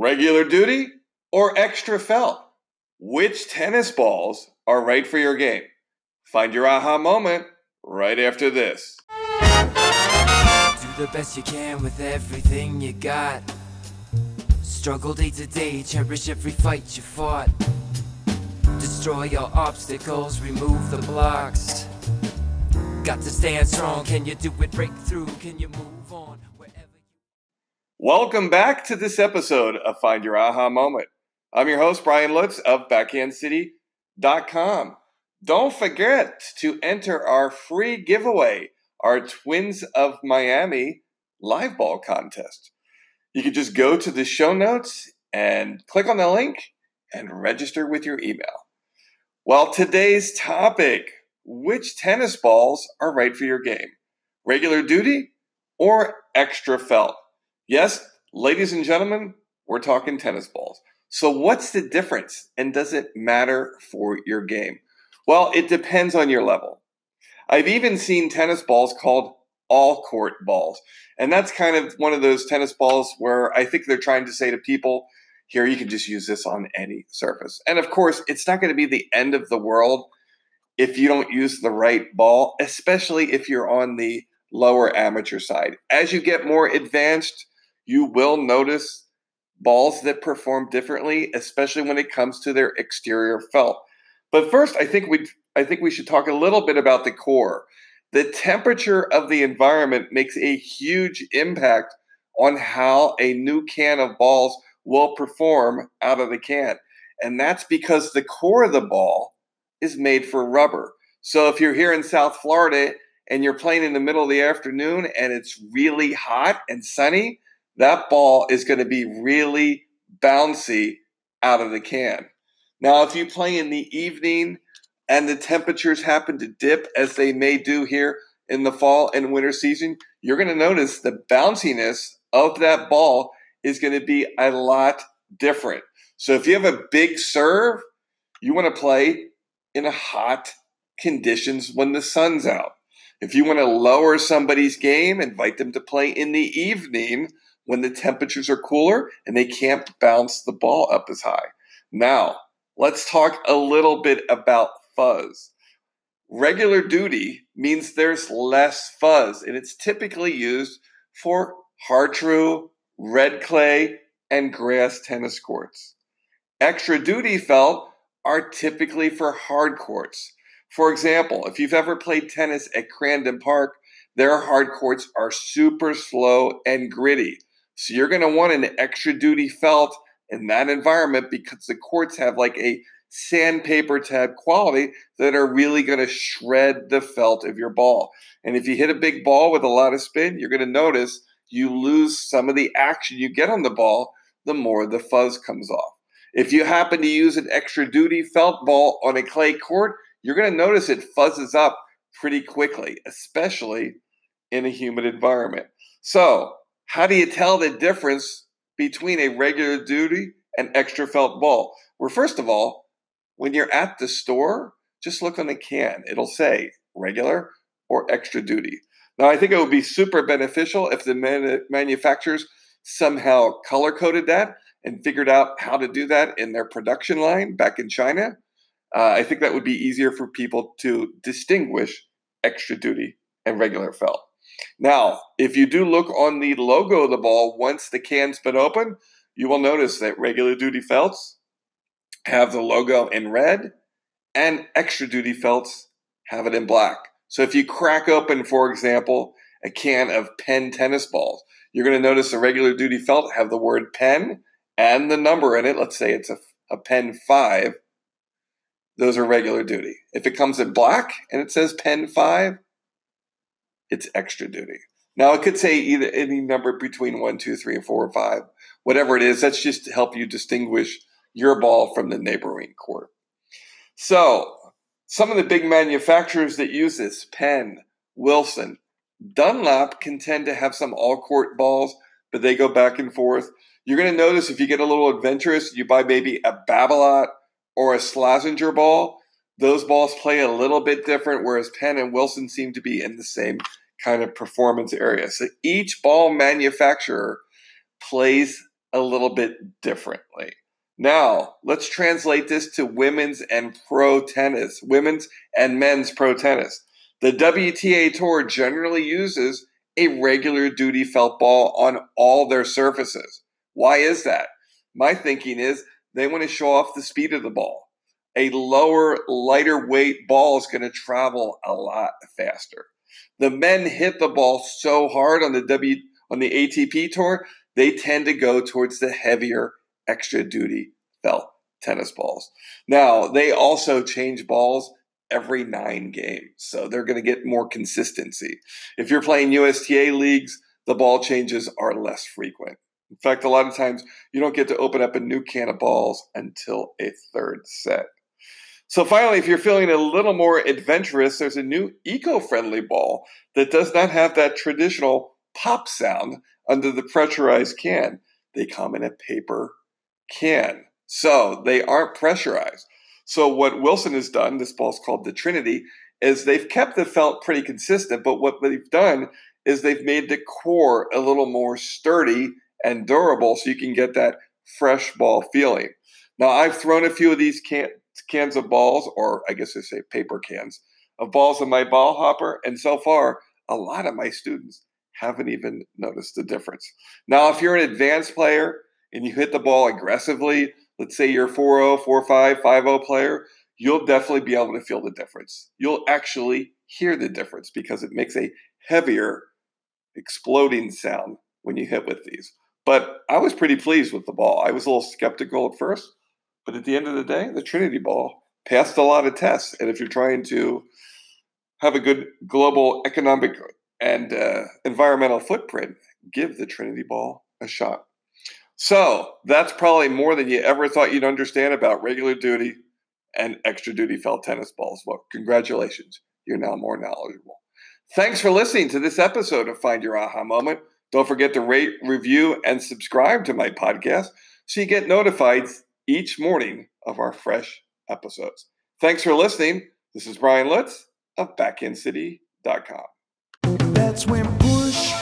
regular duty or extra felt? Which tennis balls are right for your game? Find your aha moment right after this. Do the best you can with everything you got. Struggle day to day, cherish every fight you fought. Destroy your obstacles, remove the blocks. Got to stand strong, can you do it? Break through, can you move on? Wherever Welcome back to this episode of Find Your Aha Moment. I'm your host, Brian Lutz of BackhandCity.com. Don't forget to enter our free giveaway, our Twins of Miami live ball contest. You can just go to the show notes and click on the link and register with your email. Well, today's topic which tennis balls are right for your game? Regular duty or extra felt? Yes, ladies and gentlemen, we're talking tennis balls. So, what's the difference and does it matter for your game? Well, it depends on your level. I've even seen tennis balls called all court balls. And that's kind of one of those tennis balls where I think they're trying to say to people, here, you can just use this on any surface. And of course, it's not going to be the end of the world if you don't use the right ball, especially if you're on the lower amateur side. As you get more advanced, you will notice balls that perform differently, especially when it comes to their exterior felt. But first, I think we I think we should talk a little bit about the core. The temperature of the environment makes a huge impact on how a new can of balls will perform out of the can. And that's because the core of the ball is made for rubber. So if you're here in South Florida and you're playing in the middle of the afternoon and it's really hot and sunny, that ball is going to be really bouncy out of the can. Now, if you play in the evening and the temperatures happen to dip as they may do here in the fall and winter season, you're going to notice the bounciness of that ball is going to be a lot different. So if you have a big serve, you want to play in hot conditions when the sun's out. If you want to lower somebody's game, invite them to play in the evening when the temperatures are cooler and they can't bounce the ball up as high. Now, let's talk a little bit about fuzz. Regular duty means there's less fuzz, and it's typically used for Har-Tru, red clay, and grass tennis courts. Extra duty felt are typically for hard courts. For example, if you've ever played tennis at Crandon Park, their hard courts are super slow and gritty. So you're going to want an extra duty felt in that environment because the courts have like a sandpaper type quality that are really going to shred the felt of your ball. And if you hit a big ball with a lot of spin, you're going to notice you lose some of the action you get on the ball the more the fuzz comes off. If you happen to use an extra duty felt ball on a clay court, you're going to notice it fuzzes up pretty quickly, especially in a humid environment. So, how do you tell the difference between a regular duty and extra felt ball? Well, first of all, when you're at the store, just look on the can. It'll say regular or extra duty. Now, I think it would be super beneficial if the man- manufacturers somehow color coded that and figured out how to do that in their production line back in China. Uh, I think that would be easier for people to distinguish extra duty and regular felt. Now, if you do look on the logo of the ball once the can's been open, you will notice that regular duty felts have the logo in red and extra duty felts have it in black. So if you crack open, for example, a can of Penn tennis balls, you're going to notice the regular duty felt have the word Penn and the number in it. Let's say it's a, a Penn 5. Those are regular duty. If it comes in black and it says Penn 5, it's extra duty. Now it could say either any number between one, two, three, four, or five, whatever it is. That's just to help you distinguish your ball from the neighboring court. So some of the big manufacturers that use this, Penn, Wilson, Dunlop can tend to have some all court balls, but they go back and forth. You're going to notice if you get a little adventurous, you buy maybe a Babolat or a Slazenger ball. Those balls play a little bit different, whereas Penn and Wilson seem to be in the same kind of performance area. So each ball manufacturer plays a little bit differently. Now, let's translate this to women's and pro tennis, women's and men's pro tennis. The WTA Tour generally uses a regular duty felt ball on all their surfaces. Why is that? My thinking is they want to show off the speed of the ball. A lower, lighter weight ball is going to travel a lot faster. The men hit the ball so hard on the W on the ATP tour, they tend to go towards the heavier extra duty felt tennis balls. Now, they also change balls every nine games. So they're going to get more consistency. If you're playing USTA leagues, the ball changes are less frequent. In fact, a lot of times you don't get to open up a new can of balls until a third set. So finally, if you're feeling a little more adventurous, there's a new eco-friendly ball that does not have that traditional pop sound under the pressurized can. They come in a paper can. So they aren't pressurized. So what Wilson has done, this ball's called the Triniti, is they've kept the felt pretty consistent, but what they've done is they've made the core a little more sturdy and durable so you can get that fresh ball feeling. Now, I've thrown a few of these can, cans of balls, or I guess they say paper cans, of balls in my ball hopper, and so far, a lot of my students haven't even noticed the difference. Now, if you're an advanced player and you hit the ball aggressively, let's say you're 4 0, 4 5, 5 0 player, you'll definitely be able to feel the difference. You'll actually hear the difference because it makes a heavier exploding sound when you hit with these. But I was pretty pleased with the ball. I was a little skeptical at first, but at the end of the day, the Triniti ball passed a lot of tests. And if you're trying to have a good global economic and uh, environmental footprint, give the Triniti ball a shot. So that's probably more than you ever thought you'd understand about regular duty and extra duty felt tennis balls. Well, congratulations. You're now more knowledgeable. Thanks for listening to this episode of Find Your Aha Moment. Don't forget to rate, review, and subscribe to my podcast so you get notified each morning of our fresh episodes. Thanks for listening. This is Brian Lutz of BackhandCity.com. That's when push